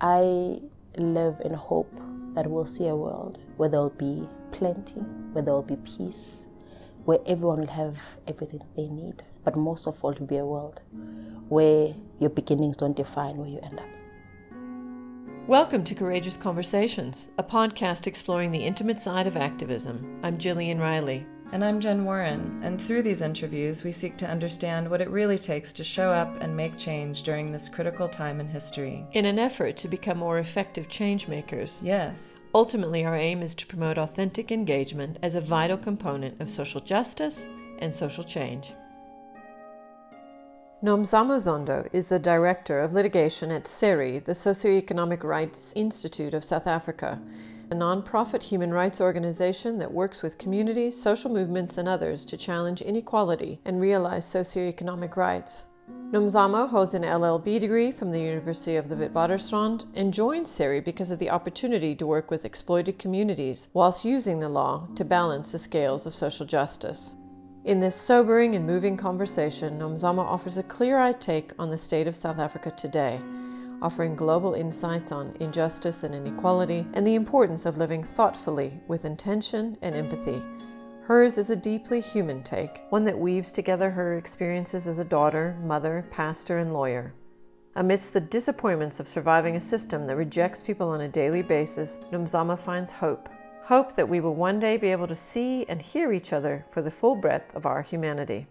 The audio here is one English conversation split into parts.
I live in hope that we'll see a world where there'll be plenty, where there'll be peace, where everyone will have everything they need. But most of all, to be a world where your beginnings don't define where you end up. Welcome to Courageous Conversations, a podcast exploring the intimate side of activism. I'm Gillian Riley. And I'm Jen Warren, and through these interviews, we seek to understand what it really takes to show up and make change during this critical time in history. In an effort to become more effective change makers. Yes. Ultimately, our aim is to promote authentic engagement as a vital component of social justice and social change. Nomzamo Zondo is the Director of Litigation at SERI, the Socioeconomic Rights Institute of South Africa a nonprofit human rights organization that works with communities, social movements, and others to challenge inequality and realize socioeconomic rights. Nomzamo holds an LLB degree from the University of the Witwatersrand and joined SERI because of the opportunity to work with exploited communities whilst using the law to balance the scales of social justice. In this sobering and moving conversation, Nomzamo offers a clear eyed take on the state of South Africa today offering global insights on injustice and inequality and the importance of living thoughtfully with intention and empathy. Hers is a deeply human take, one that weaves together her experiences as a daughter, mother, pastor, and lawyer. Amidst the disappointments of surviving a system that rejects people on a daily basis, Nomzamo finds hope. Hope that we will one day be able to see and hear each other for the full breadth of our humanity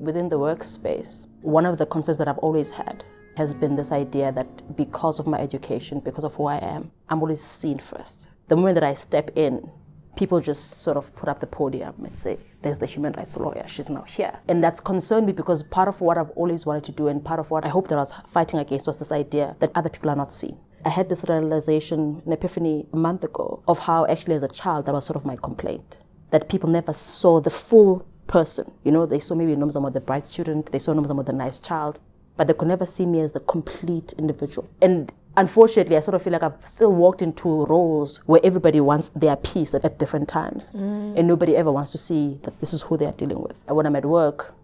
within the workspace, one of the concerns that I've always had has been this idea that because of my education, because of who I am, I'm always seen first. The moment that I step in, people just sort of put up the podium and say, There's the human rights lawyer, she's now here. And that's concerned me because part of what I've always wanted to do and part of what I hope that I was fighting against was this idea that other people are not seen. I had this realization, an epiphany a month ago, of how actually as a child that was sort of my complaint. That people never saw the full person. You know, they saw maybe Nomzamo the bright student, they saw Nomzamo the nice child, but they could never see me as the complete individual. And unfortunately, I sort of feel like I've still walked into roles where everybody wants their piece at, at different times, mm. and nobody ever wants to see that this is who they are dealing with. And when I'm at work,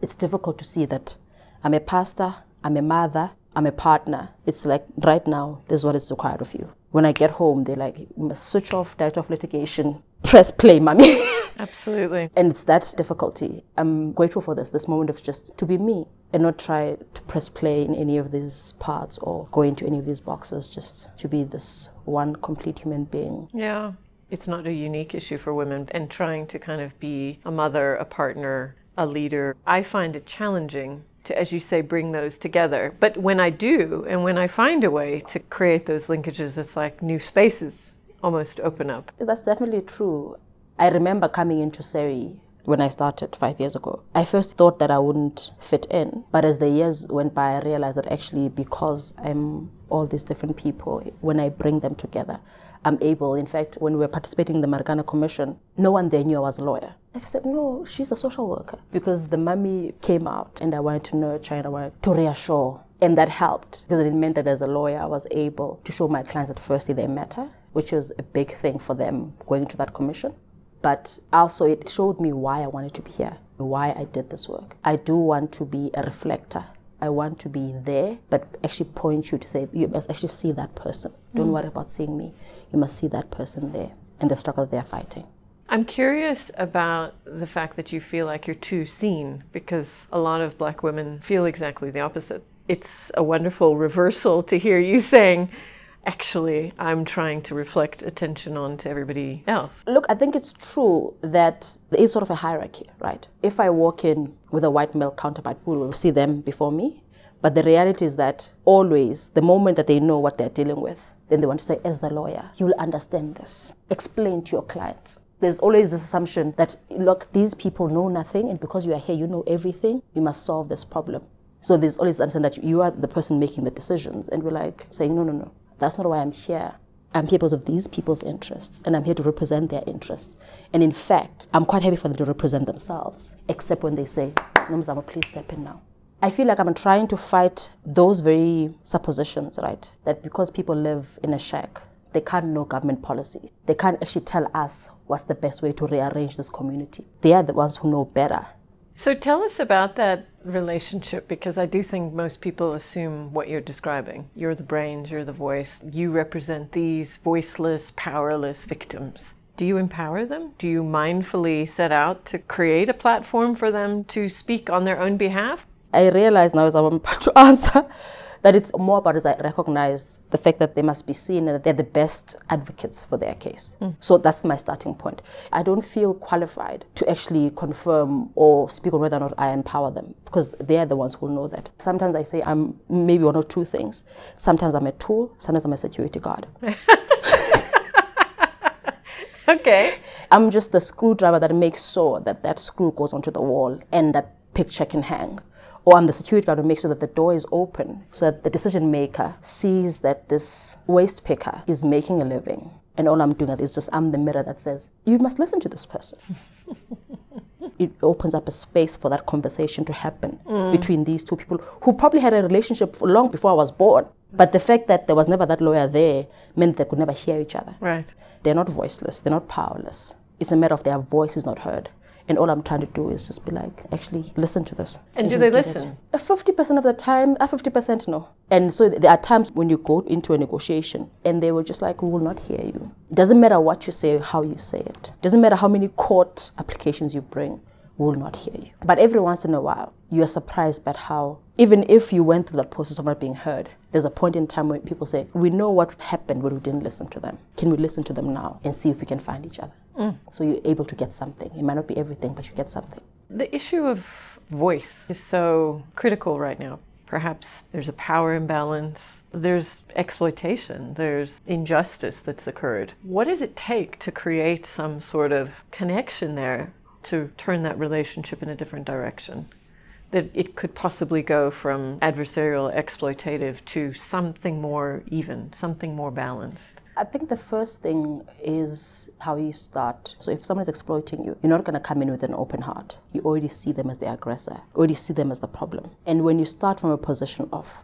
it's difficult to see that I'm a pastor, I'm a mother, I'm a partner. It's like right now, this is what is required of you. When I get home, they're like, you must switch off director of litigation, press play, mommy. Absolutely. And it's that difficulty. I'm grateful for this, this moment of just to be me and not try to press play in any of these parts or go into any of these boxes, just to be this one complete human being. Yeah. It's not a unique issue for women and trying to kind of be a mother, a partner, a leader. I find it challenging to, as you say, bring those together. But when I do, and when I find a way to create those linkages, it's like new spaces almost open up. That's definitely true. I remember coming into SERI when I started five years ago. I first thought that I wouldn't fit in, but as the years went by, I realized that actually, because I'm all these different people, when I bring them together, I'm able. In fact, when we were participating in the Marikana Commission, no one there knew I was a lawyer. I said, no, she's a social worker. Because the mummy came out and I wanted to nurture and I wanted to reassure. And that helped because it meant that as a lawyer, I was able to show my clients that firstly they matter, which was a big thing for them going to that commission but also it showed me why I wanted to be here, why I did this work. I do want to be a reflector. I want to be there, but actually point you to say, you must actually see that person. Don't mm. worry about seeing me. You must see that person there and the struggle they're fighting. I'm curious about the fact that you feel like you're too seen because a lot of black women feel exactly the opposite. It's a wonderful reversal to hear you saying, actually I'm trying to reflect attention on to everybody else. Look, I think it's true that there is sort of a hierarchy, right? If I walk in with a white male counterpart, we will see them before me. But the reality is that always, the moment that they know what they're dealing with, then they want to say, as the lawyer, you'll understand this. Explain to your clients. There's always this assumption that, look, these people know nothing, and because you are here, you know everything, you must solve this problem. So there's always the understanding that you are the person making the decisions, and we're like saying, no, no, no. That's not why I'm here. I'm here because of these people's interests, and I'm here to represent their interests. And in fact, I'm quite happy for them to represent themselves, except when they say, Nomzamo, please step in now. I feel like I'm trying to fight those very suppositions, right? That because people live in a shack, they can't know government policy. They can't actually tell us what's the best way to rearrange this community. They are the ones who know better So tell us about that relationship because I do think most people assume what you're describing. You're the brains, you're the voice, you represent these voiceless, powerless victims. Do you empower them? Do you mindfully set out to create a platform for them to speak on their own behalf? I realize now as I'm about to answer that it's more about as I recognize the fact that they must be seen and that they're the best advocates for their case. Mm. So that's my starting point. I don't feel qualified to actually confirm or speak on whether or not I empower them because they're the ones who will know that. Sometimes I say I'm maybe one or two things. Sometimes I'm a tool, sometimes I'm a security guard. okay. I'm just the screwdriver that makes sure that that screw goes onto the wall and that picture can hang or I'm the security guard who makes sure that the door is open so that the decision maker sees that this waste picker is making a living. And all I'm doing is just I'm the mirror that says, you must listen to this person. it opens up a space for that conversation to happen mm. between these two people who probably had a relationship long before I was born. But the fact that there was never that lawyer there meant they could never hear each other. Right. They're not voiceless, they're not powerless. It's a matter of their voice is not heard. And all I'm trying to do is just be like, actually, listen to this. And do they listen? Fifty percent of the time, uh, fifty percent no. And so there are times when you go into a negotiation and they were just like, we will not hear you. It doesn't matter what you say, how you say it. it doesn't matter how many court applications you bring we will not hear you. But every once in a while, you are surprised by how, even if you went through that process of not being heard, there's a point in time when people say, We know what happened when we didn't listen to them. Can we listen to them now and see if we can find each other? Mm. So you're able to get something. It might not be everything, but you get something. The issue of voice is so critical right now. Perhaps there's a power imbalance, there's exploitation, there's injustice that's occurred. What does it take to create some sort of connection there to turn that relationship in a different direction? That it could possibly go from adversarial, exploitative to something more even, something more balanced. I think the first thing is how you start. So if someone is exploiting you, you're not going to come in with an open heart. You already see them as the aggressor, you already see them as the problem. And when you start from a position of,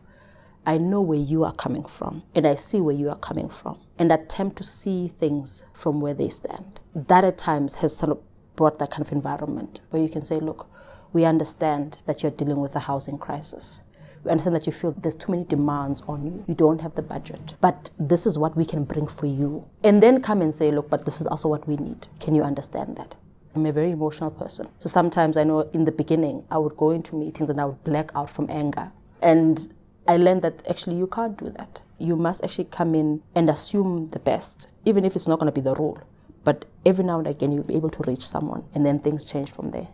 I know where you are coming from, and I see where you are coming from, and attempt to see things from where they stand, that at times has sort of brought that kind of environment where you can say, look, we understand that you're dealing with a housing crisis we understand that you feel there's too many demands on you. You don't have the budget. But this is what we can bring for you. And then come and say, look, but this is also what we need. Can you understand that? I'm a very emotional person. So sometimes I know in the beginning, I would go into meetings and I would black out from anger. And I learned that actually you can't do that. You must actually come in and assume the best, even if it's not going to be the rule. But every now and again, you'll be able to reach someone, and then things change from there.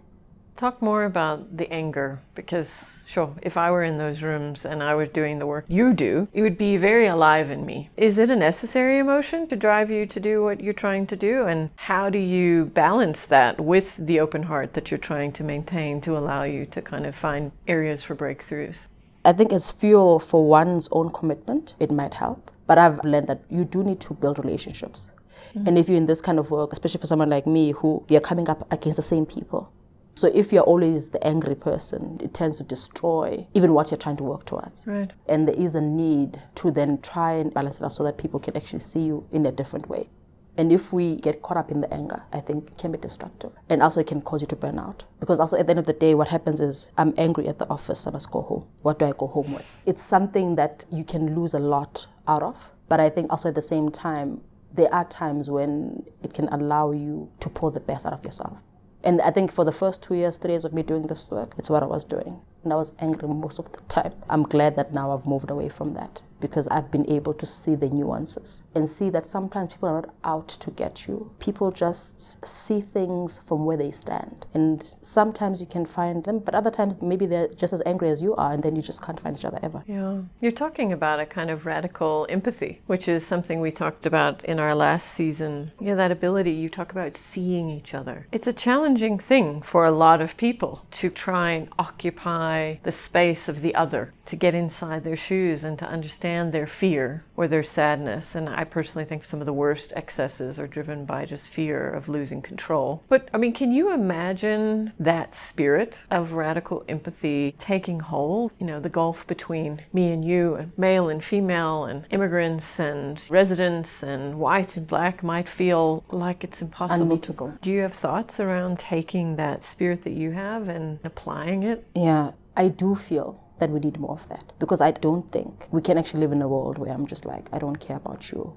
Talk more about the anger because, sure, if I were in those rooms and I was doing the work you do, it would be very alive in me. Is it a necessary emotion to drive you to do what you're trying to do? And how do you balance that with the open heart that you're trying to maintain to allow you to kind of find areas for breakthroughs? I think as fuel for one's own commitment, it might help. But I've learned that you do need to build relationships. Mm-hmm. And if you're in this kind of work, especially for someone like me who you're coming up against the same people, so if you're always the angry person, it tends to destroy even what you're trying to work towards. Right. And there is a need to then try and balance it out so that people can actually see you in a different way. And if we get caught up in the anger, I think it can be destructive. And also it can cause you to burn out. Because also at the end of the day, what happens is I'm angry at the office, I must go home. What do I go home with? It's something that you can lose a lot out of. But I think also at the same time, there are times when it can allow you to pull the best out of yourself. And I think for the first two years, three years of me doing this work, it's what I was doing. And I was angry most of the time. I'm glad that now I've moved away from that because I've been able to see the nuances and see that sometimes people are not out to get you. People just see things from where they stand. And sometimes you can find them, but other times maybe they're just as angry as you are, and then you just can't find each other ever. Yeah. You're talking about a kind of radical empathy, which is something we talked about in our last season. Yeah, that ability you talk about seeing each other. It's a challenging thing for a lot of people to try and occupy the space of the other, to get inside their shoes and to understand understand their fear or their sadness. And I personally think some of the worst excesses are driven by just fear of losing control. But I mean, can you imagine that spirit of radical empathy taking hold? You know, the gulf between me and you, and male and female, and immigrants and residents, and white and black might feel like it's impossible. Unmeetable. Do you have thoughts around taking that spirit that you have and applying it? Yeah, I do feel that we need more of that because I don't think we can actually live in a world where I'm just like, I don't care about you.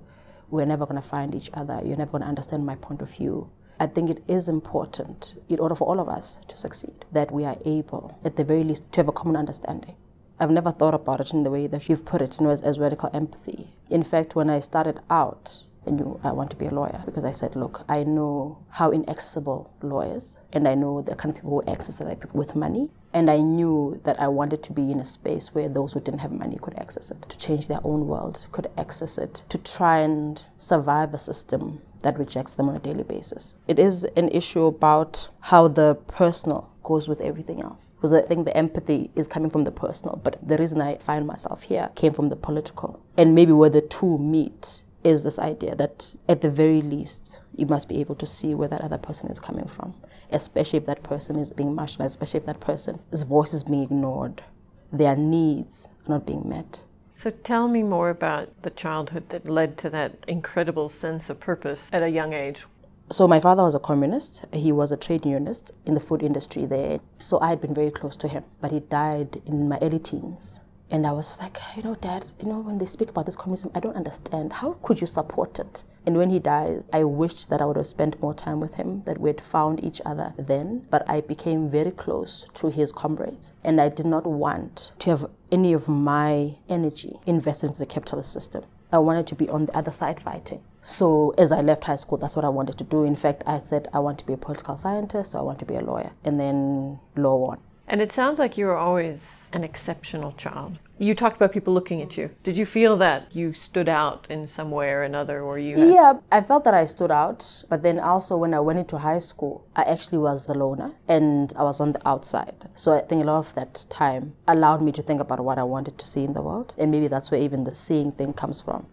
We're never going to find each other. You're never going to understand my point of view. I think it is important, in order for all of us to succeed, that we are able, at the very least, to have a common understanding. I've never thought about it in the way that you've put it, you know, as, radical empathy. In fact, when I started out, I knew I want to be a lawyer because I said, look, I know how inaccessible lawyers, and I know the kind of people who access it, like people with money. And I knew that I wanted to be in a space where those who didn't have money could access it, to change their own world, could access it, to try and survive a system that rejects them on a daily basis. It is an issue about how the personal goes with everything else. Because I think the empathy is coming from the personal, but the reason I find myself here came from the political. And maybe where the two meet is this idea that at the very least, you must be able to see where that other person is coming from, especially if that person is being marginalized, especially if that person's voice is being ignored, their needs are not being met. So tell me more about the childhood that led to that incredible sense of purpose at a young age. So my father was a communist. He was a trade unionist in the food industry there. So I had been very close to him, but he died in my early teens. And I was like, you know, Dad, you know, when they speak about this communism, I don't understand. How could you support it? And when he dies, I wished that I would have spent more time with him, that we had found each other then. But I became very close to his comrades. And I did not want to have any of my energy invested into the capitalist system. I wanted to be on the other side fighting. So as I left high school, that's what I wanted to do. In fact, I said I want to be a political scientist or I want to be a lawyer. And then law won. And it sounds like you were always an exceptional child. You talked about people looking at you. Did you feel that you stood out in some way or another, or you? Had... Yeah, I felt that I stood out. But then also when I went into high school, I actually was a loner and I was on the outside. So I think a lot of that time allowed me to think about what I wanted to see in the world, and maybe that's where even the seeing thing comes from.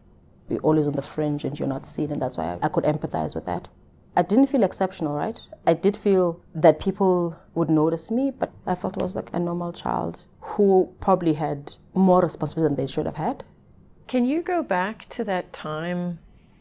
You're always on the fringe and you're not seen, and that's why I could empathize with that. I didn't feel exceptional, right? I did feel that people would notice me, but I felt I was like a normal child who probably had more responsibility than they should have had. Can you go back to that time,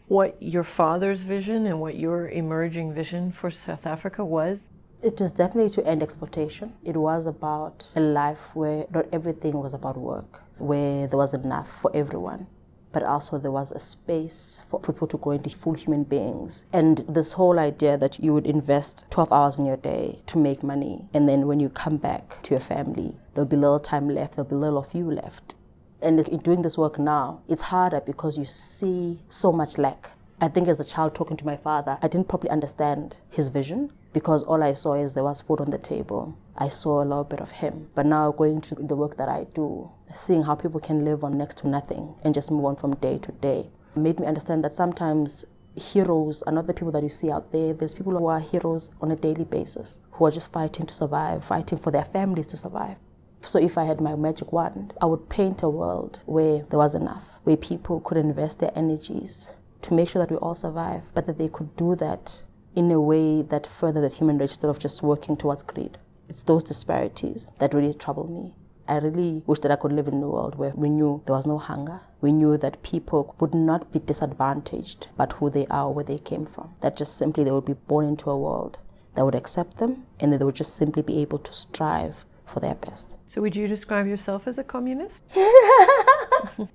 what your father's vision and what your emerging vision for South Africa was? It was definitely to end exploitation. It was about a life where not everything was about work, where there was enough for everyone but also there was a space for people to grow into full human beings. And this whole idea that you would invest 12 hours in your day to make money, and then when you come back to your family, there'll be little time left, there'll be little of you left. And in doing this work now, it's harder because you see so much lack. I think as a child talking to my father, I didn't properly understand his vision because all I saw is there was food on the table. I saw a little bit of him. But now going to the work that I do, seeing how people can live on next to nothing and just move on from day to day made me understand that sometimes heroes are not the people that you see out there. There's people who are heroes on a daily basis, who are just fighting to survive, fighting for their families to survive. So if I had my magic wand, I would paint a world where there was enough, where people could invest their energies to make sure that we all survive, but that they could do that in a way that furthered the human race instead of just working towards greed. It's those disparities that really trouble me. I really wish that I could live in a world where we knew there was no hunger. We knew that people would not be disadvantaged but who they are, where they came from. That just simply they would be born into a world that would accept them and that they would just simply be able to strive for their best. So, would you describe yourself as a communist? I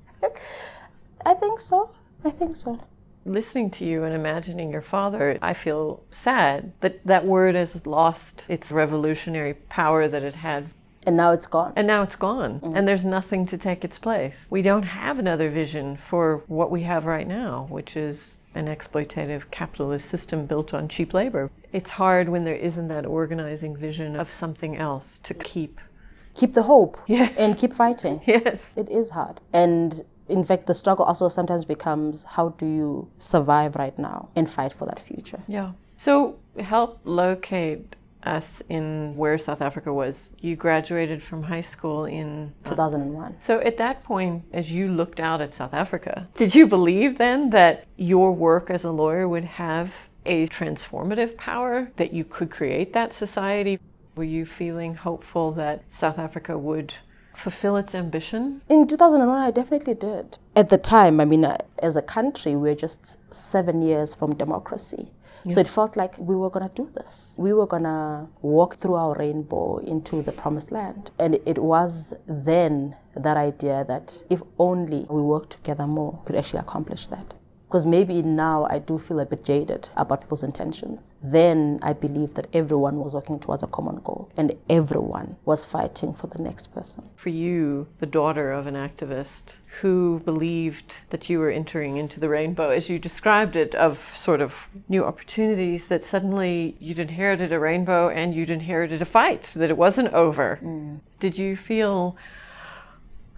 think so. I think so listening to you and imagining your father, I feel sad that that word has lost its revolutionary power that it had. And now it's gone. And now it's gone. Mm-hmm. And there's nothing to take its place. We don't have another vision for what we have right now, which is an exploitative capitalist system built on cheap labor. It's hard when there isn't that organizing vision of something else to keep keep the hope yes. and keep fighting. Yes. It is hard. And in fact, the struggle also sometimes becomes how do you survive right now and fight for that future? Yeah. So help locate us in where South Africa was. You graduated from high school in 2001. So at that point, as you looked out at South Africa, did you believe then that your work as a lawyer would have a transformative power, that you could create that society? Were you feeling hopeful that South Africa would fulfill its ambition? In 2001, I definitely did. At the time, I mean, uh, as a country, we we're just seven years from democracy. Yeah. So it felt like we were going to do this. We were going to walk through our rainbow into the promised land. And it was then that idea that if only we worked together more, we could actually accomplish that because maybe now I do feel a bit jaded about people's intentions. Then I believe that everyone was working towards a common goal and everyone was fighting for the next person. For you, the daughter of an activist who believed that you were entering into the rainbow, as you described it, of sort of new opportunities, that suddenly you'd inherited a rainbow and you'd inherited a fight, that it wasn't over. Mm. Did you feel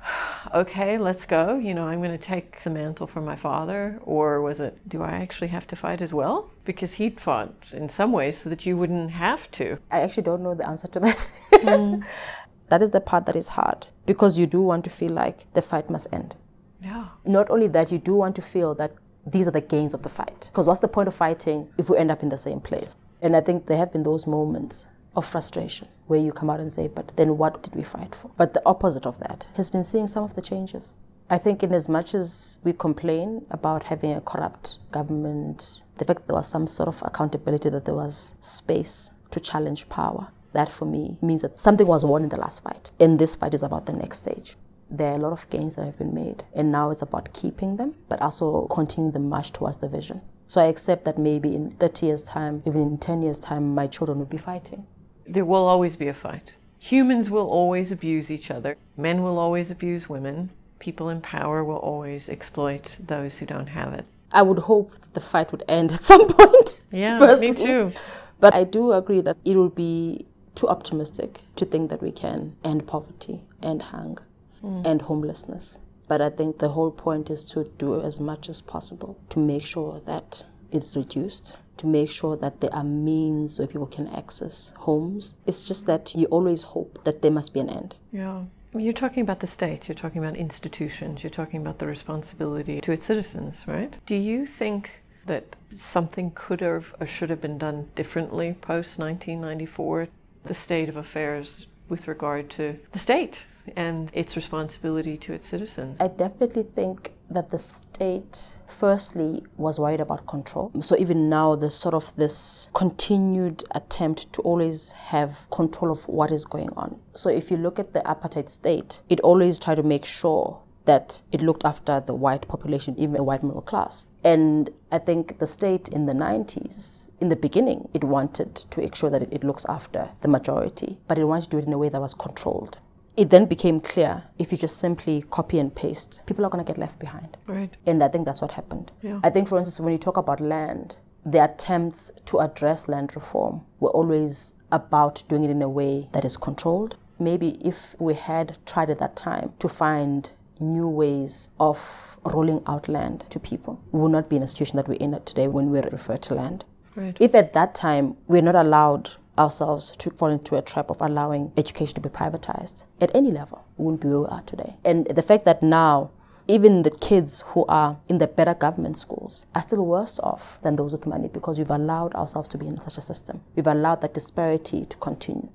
okay, let's go. You know, I'm going to take the mantle from my father. Or was it, do I actually have to fight as well? Because he'd fought in some ways so that you wouldn't have to. I actually don't know the answer to that. Mm. that is the part that is hard because you do want to feel like the fight must end. Yeah. Not only that, you do want to feel that these are the gains of the fight. Because what's the point of fighting if we end up in the same place? And I think there have been those moments of frustration where you come out and say, but then what did we fight for? But the opposite of that has been seeing some of the changes. I think, in as much as we complain about having a corrupt government, the fact that there was some sort of accountability, that there was space to challenge power, that for me means that something was won in the last fight. And this fight is about the next stage. There are a lot of gains that have been made, and now it's about keeping them, but also continuing the march towards the vision. So I accept that maybe in 30 years' time, even in 10 years' time, my children will be fighting there will always be a fight. Humans will always abuse each other. Men will always abuse women. People in power will always exploit those who don't have it. I would hope that the fight would end at some point. Yeah, personally. me too. But I do agree that it would be too optimistic to think that we can end poverty, end hunger, mm. end homelessness. But I think the whole point is to do as much as possible to make sure that it's reduced to make sure that there are means where people can access homes. It's just that you always hope that there must be an end. Yeah. You're talking about the state, you're talking about institutions, you're talking about the responsibility to its citizens, right? Do you think that something could have or should have been done differently post 1994? The state of affairs with regard to the state and its responsibility to its citizens? I definitely think that the state firstly was worried about control. So even now there's sort of this continued attempt to always have control of what is going on. So if you look at the apartheid state it always tried to make sure that it looked after the white population, even the white middle class. And I think the state in the 90s, in the beginning, it wanted to ensure that it, looks after the majority, but it wanted to do it in a way that was controlled it then became clear if you just simply copy and paste, people are going to get left behind. Right. And I think that's what happened. Yeah. I think, for instance, when you talk about land, the attempts to address land reform were always about doing it in a way that is controlled. Maybe if we had tried at that time to find new ways of rolling out land to people, we would not be in a situation that we're in today when we refer to land. Right. If at that time we're not allowed ourselves to fall into a trap of allowing education to be privatized at any level. We wouldn't be where we are today. And the fact that now even the kids who are in the better government schools are still worse off than those with money because we've allowed ourselves to be in such a system. We've allowed that disparity to continue.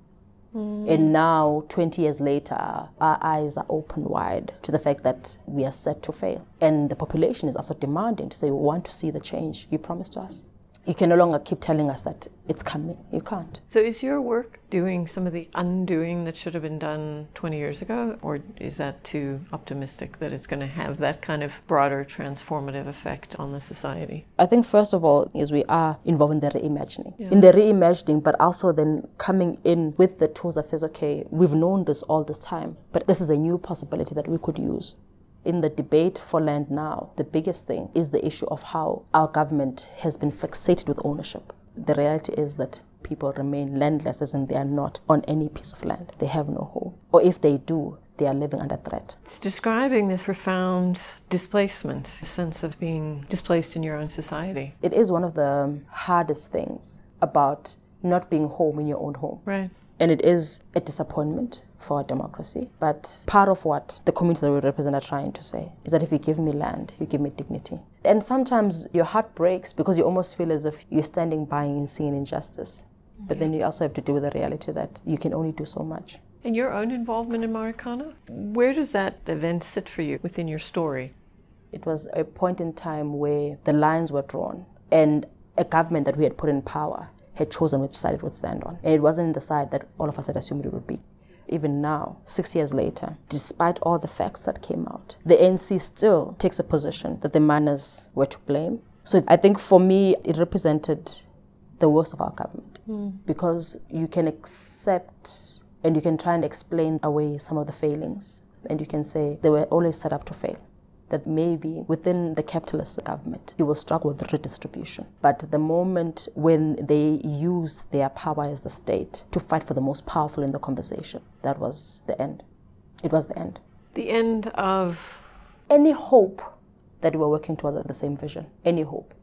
Mm. And now, 20 years later, our eyes are open wide to the fact that we are set to fail. And the population is also demanding to say, we want to see the change you promised to us you can no longer keep telling us that it's coming. You can't. So, is your work doing some of the undoing that should have been done 20 years ago, or is that too optimistic that it's going to have that kind of broader transformative effect on the society? I think, first of all, is we are involved in the reimagining. Yeah. In the reimagining, but also then coming in with the tools that says, okay, we've known this all this time, but this is a new possibility that we could use in the debate for land now, the biggest thing is the issue of how our government has been fixated with ownership. The reality is that people remain landless as in they are not on any piece of land. They have no home. Or if they do, they are living under threat. It's describing this profound displacement, a sense of being displaced in your own society. It is one of the hardest things about not being home in your own home. Right. And it is a disappointment for our democracy. But part of what the community that we represent are trying to say is that if you give me land, you give me dignity. And sometimes your heart breaks because you almost feel as if you're standing by and seeing injustice. But then you also have to deal with the reality that you can only do so much. And your own involvement in Marikana, where does that event sit for you within your story? It was a point in time where the lines were drawn and a government that we had put in power had chosen which side it would stand on. And it wasn't the side that all of us had assumed it would be. Even now, six years later, despite all the facts that came out, the ANC still takes a position that the miners were to blame. So I think for me, it represented the worst of our government mm. because you can accept and you can try and explain away some of the failings and you can say they were always set up to fail that maybe within the capitalist government you will struggle with redistribution. But the moment when they use their power as the state to fight for the most powerful in the conversation, that was the end. It was the end. The end of any hope that we were working towards the same vision. Any hope.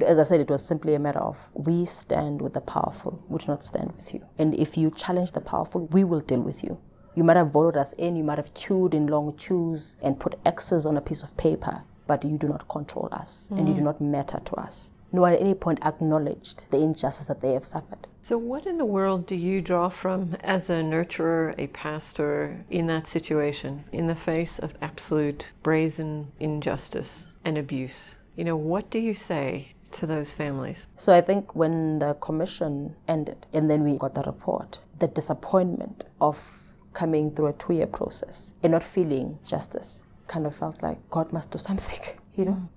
As I said, it was simply a matter of we stand with the powerful, we do not stand with you. And if you challenge the powerful, we will deal with you. You might have voted us in, you might have queued in long queues and put X's on a piece of paper, but you do not control us mm. and you do mm. not matter to us. No at any point acknowledged the injustice that they have suffered. So, what in the world do you draw from as a nurturer, a pastor in that situation, in the face of absolute brazen injustice and abuse? You know, what do you say to those families? So, I think when the commission ended and then we got the report, the disappointment of coming through a two year process and not feeling justice. Kind of felt like God must do something, you know? Mm.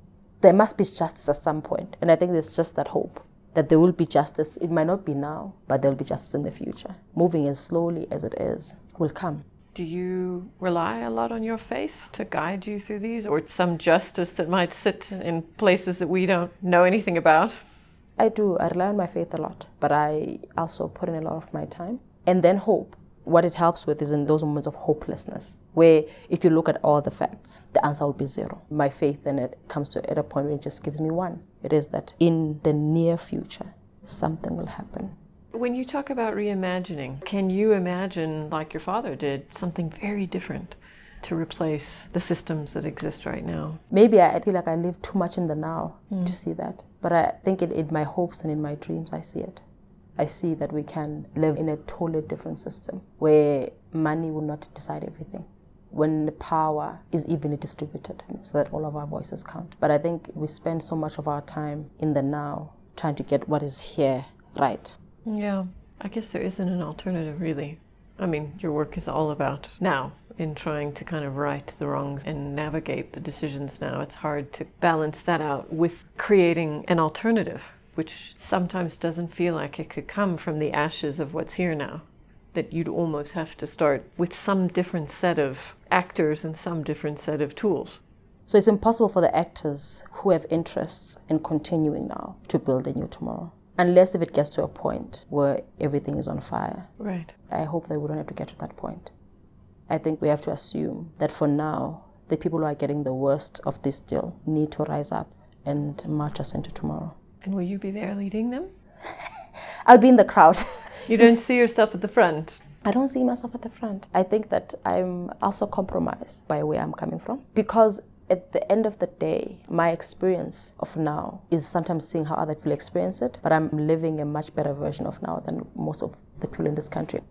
There must be justice at some point. And I think there's just that hope that there will be justice. It might not be now, but there'll be justice in the future. Moving as slowly as it is will come. Do you rely a lot on your faith to guide you through these, or some justice that might sit in places that we don't know anything about? I do. I rely on my faith a lot, but I also put in a lot of my time. And then hope what it helps with is in those moments of hopelessness, where if you look at all the facts, the answer will be zero. My faith in it comes to at a point where it just gives me one. It is that in the near future, something will happen. When you talk about reimagining, can you imagine, like your father did, something very different to replace the systems that exist right now? Maybe I feel like I live too much in the now mm. to see that. But I think in, in my hopes and in my dreams, I see it. I see that we can live in a totally different system where money will not decide everything. When the power is evenly distributed so that all of our voices count. But I think we spend so much of our time in the now trying to get what is here right. Yeah, I guess there isn't an alternative really. I mean, your work is all about now in trying to kind of right the wrongs and navigate the decisions now. It's hard to balance that out with creating an alternative which sometimes doesn't feel like it could come from the ashes of what's here now. That you'd almost have to start with some different set of actors and some different set of tools. So it's impossible for the actors who have interests in continuing now to build a new tomorrow. Unless if it gets to a point where everything is on fire. Right. I hope that we don't have to get to that point. I think we have to assume that for now, the people who are getting the worst of this deal need to rise up and march us into tomorrow. And will you be there leading them? I'll be in the crowd. you don't see yourself at the front? I don't see myself at the front. I think that I'm also compromised by where I'm coming from because at the end of the day, my experience of now is sometimes seeing how other people experience it, but I'm living a much better version of now than most of the people in this country.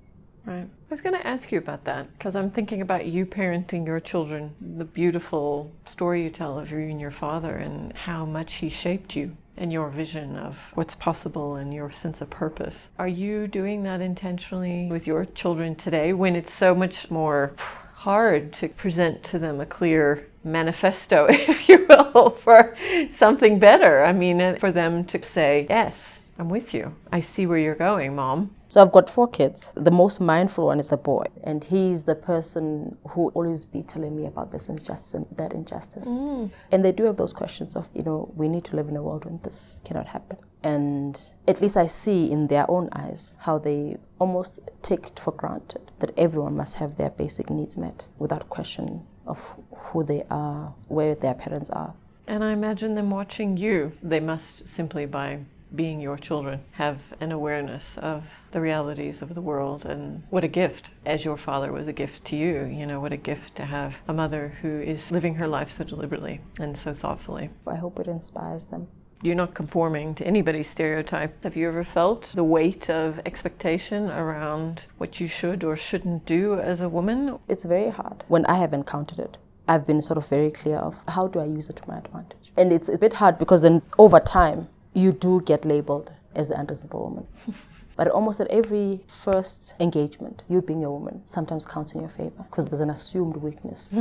Right. I was going to ask you about that because I'm thinking about you parenting your children, the beautiful story you tell of you and your father, and how much he shaped you and your vision of what's possible and your sense of purpose. Are you doing that intentionally with your children today when it's so much more hard to present to them a clear manifesto, if you will, for something better? I mean, for them to say, yes, I'm with you. I see where you're going, mom. So I've got four kids. The most mindful one is a boy, and he's the person who always be telling me about this injustice and that injustice. Mm. And they do have those questions of, you know, we need to live in a world when this cannot happen. And at least I see in their own eyes how they almost take it for granted that everyone must have their basic needs met without question of who they are, where their parents are. And I imagine them watching you. They must simply by being your children have an awareness of the realities of the world and what a gift as your father was a gift to you you know what a gift to have a mother who is living her life so deliberately and so thoughtfully I hope it inspires them. you're not conforming to anybody's stereotype. Have you ever felt the weight of expectation around what you should or shouldn't do as a woman? It's very hard. When I have encountered it, I've been sort of very clear of how do I use it to my advantage. And it's a bit hard because then over time, you do get labeled as the unreasonable woman. But almost at every first engagement, you being a woman sometimes counts in your favor because there's an assumed weakness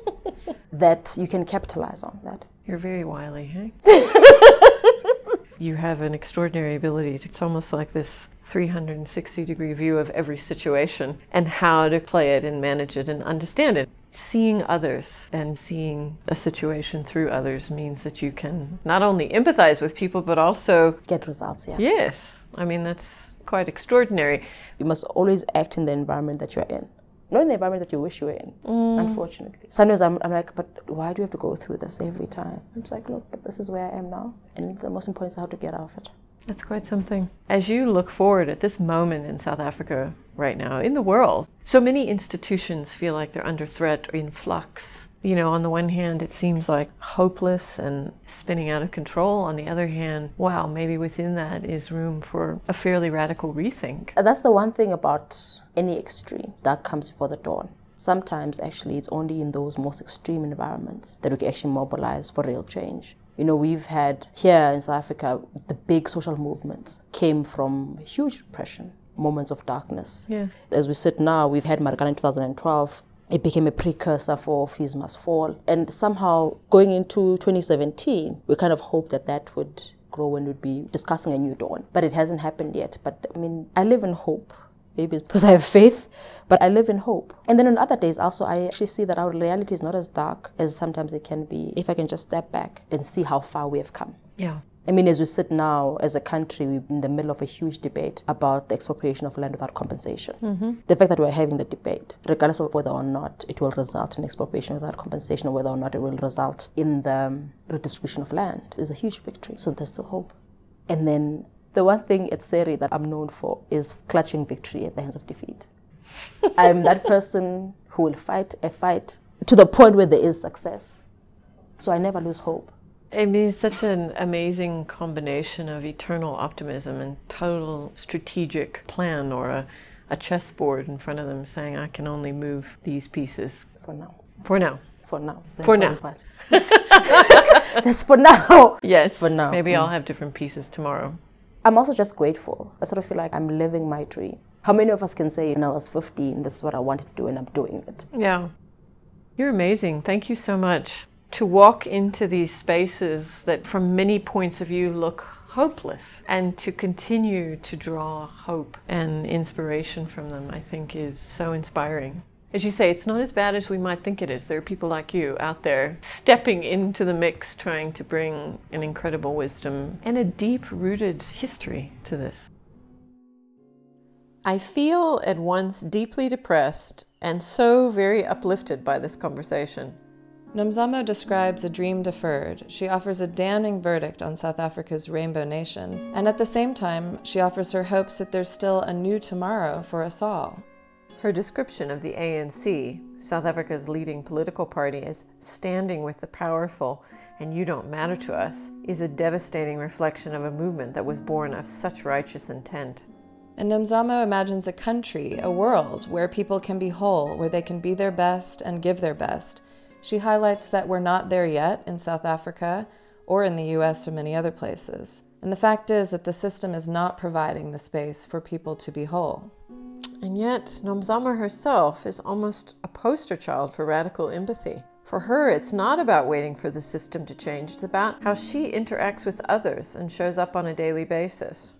that you can capitalize on that. You're very wily, hey? you have an extraordinary ability. To, it's almost like this 360 degree view of every situation and how to play it and manage it and understand it. Seeing others and seeing a situation through others means that you can not only empathize with people, but also, Get results, yeah. yes, I mean, that's quite extraordinary. You must always act in the environment that you're in. Not in the environment that you wish you were in, mm. unfortunately. Sometimes I'm, I'm like, but why do you have to go through this every time? I'm just like, look, but this is where I am now. And the most important is how to get out of it. That's quite something. As you look forward at this moment in South Africa right now, in the world, so many institutions feel like they're under threat or in flux. You know, on the one hand, it seems like hopeless and spinning out of control. On the other hand, wow, maybe within that is room for a fairly radical rethink. Uh, that's the one thing about any extreme that comes before the dawn. Sometimes, actually, it's only in those most extreme environments that we can actually mobilize for real change. You know, we've had here in South Africa, the big social movements came from huge repression, moments of darkness. Yes. As we sit now, we've had Marikana in 2012. It became a precursor for Fees Must Fall. And somehow, going into 2017, we kind of hoped that that would grow and would be discussing a new dawn. But it hasn't happened yet. But I mean, I live in hope. Maybe it's because I have faith, but I live in hope. And then on other days, also, I actually see that our reality is not as dark as sometimes it can be if I can just step back and see how far we have come. Yeah. I mean, as we sit now as a country, we're in the middle of a huge debate about the expropriation of land without compensation. The fact that we're having the debate, regardless of whether or not it will result in expropriation without compensation or whether or not it will result in the um, redistribution of land, is a huge victory. So there's still hope. And then the one thing at SERI that I'm known for is clutching victory at the hands of defeat. I'm that person who will fight a fight to the point where there is success. So I never lose hope. I mean, it's such an amazing combination of eternal optimism and total strategic plan or a, a chessboard in front of them saying, I can only move these pieces For now. for now. For now. For now. part. That's for now. Yes. For now. Maybe I'll mm. have different pieces tomorrow. I'm also just grateful. I sort of feel like I'm living my dream. How many of us can say, when I was 15, this is what I wanted to do and I'm doing it? Yeah. You're amazing. Thank you so much. To walk into these spaces that, from many points of view, look hopeless and to continue to draw hope and inspiration from them, I think is so inspiring. As you say, it's not as bad as we might think it is. There are people like you out there stepping into the mix, trying to bring an incredible wisdom and a deep rooted history to this. I feel at once deeply depressed and so very uplifted by this conversation. Nomzamo describes a dream deferred. She offers a damning verdict on South Africa's Rainbow Nation, and at the same time, she offers her hopes that there's still a new tomorrow for us all. Her description of the ANC, South Africa's leading political party, as standing with the powerful and you don't matter to us, is a devastating reflection of a movement that was born of such righteous intent. And Nomzamo imagines a country, a world, where people can be whole, where they can be their best and give their best. She highlights that we're not there yet in South Africa or in the US or many other places. And the fact is that the system is not providing the space for people to be whole. And yet, Nomzamo herself is almost a poster child for radical empathy. For her, it's not about waiting for the system to change, it's about how she interacts with others and shows up on a daily basis.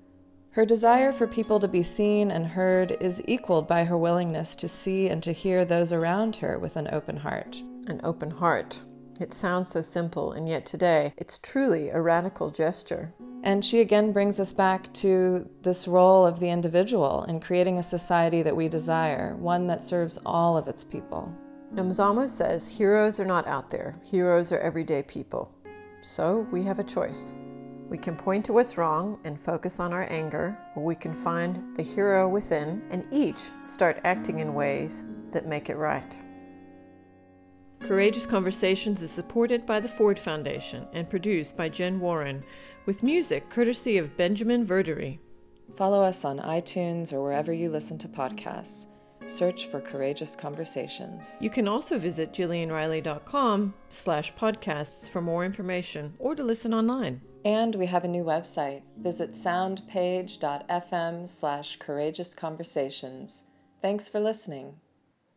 Her desire for people to be seen and heard is equaled by her willingness to see and to hear those around her with an open heart. An open heart. It sounds so simple, and yet today it's truly a radical gesture. And she again brings us back to this role of the individual in creating a society that we desire, one that serves all of its people. Nomzamo says heroes are not out there, heroes are everyday people. So we have a choice. We can point to what's wrong and focus on our anger, or we can find the hero within and each start acting in ways that make it right. Courageous Conversations is supported by the Ford Foundation and produced by Jen Warren, with music courtesy of Benjamin Verdery. Follow us on iTunes or wherever you listen to podcasts. Search for Courageous Conversations. You can also visit jillianriley.com slash podcasts for more information or to listen online. And we have a new website. Visit soundpage.fm slash courageous conversations. Thanks for listening.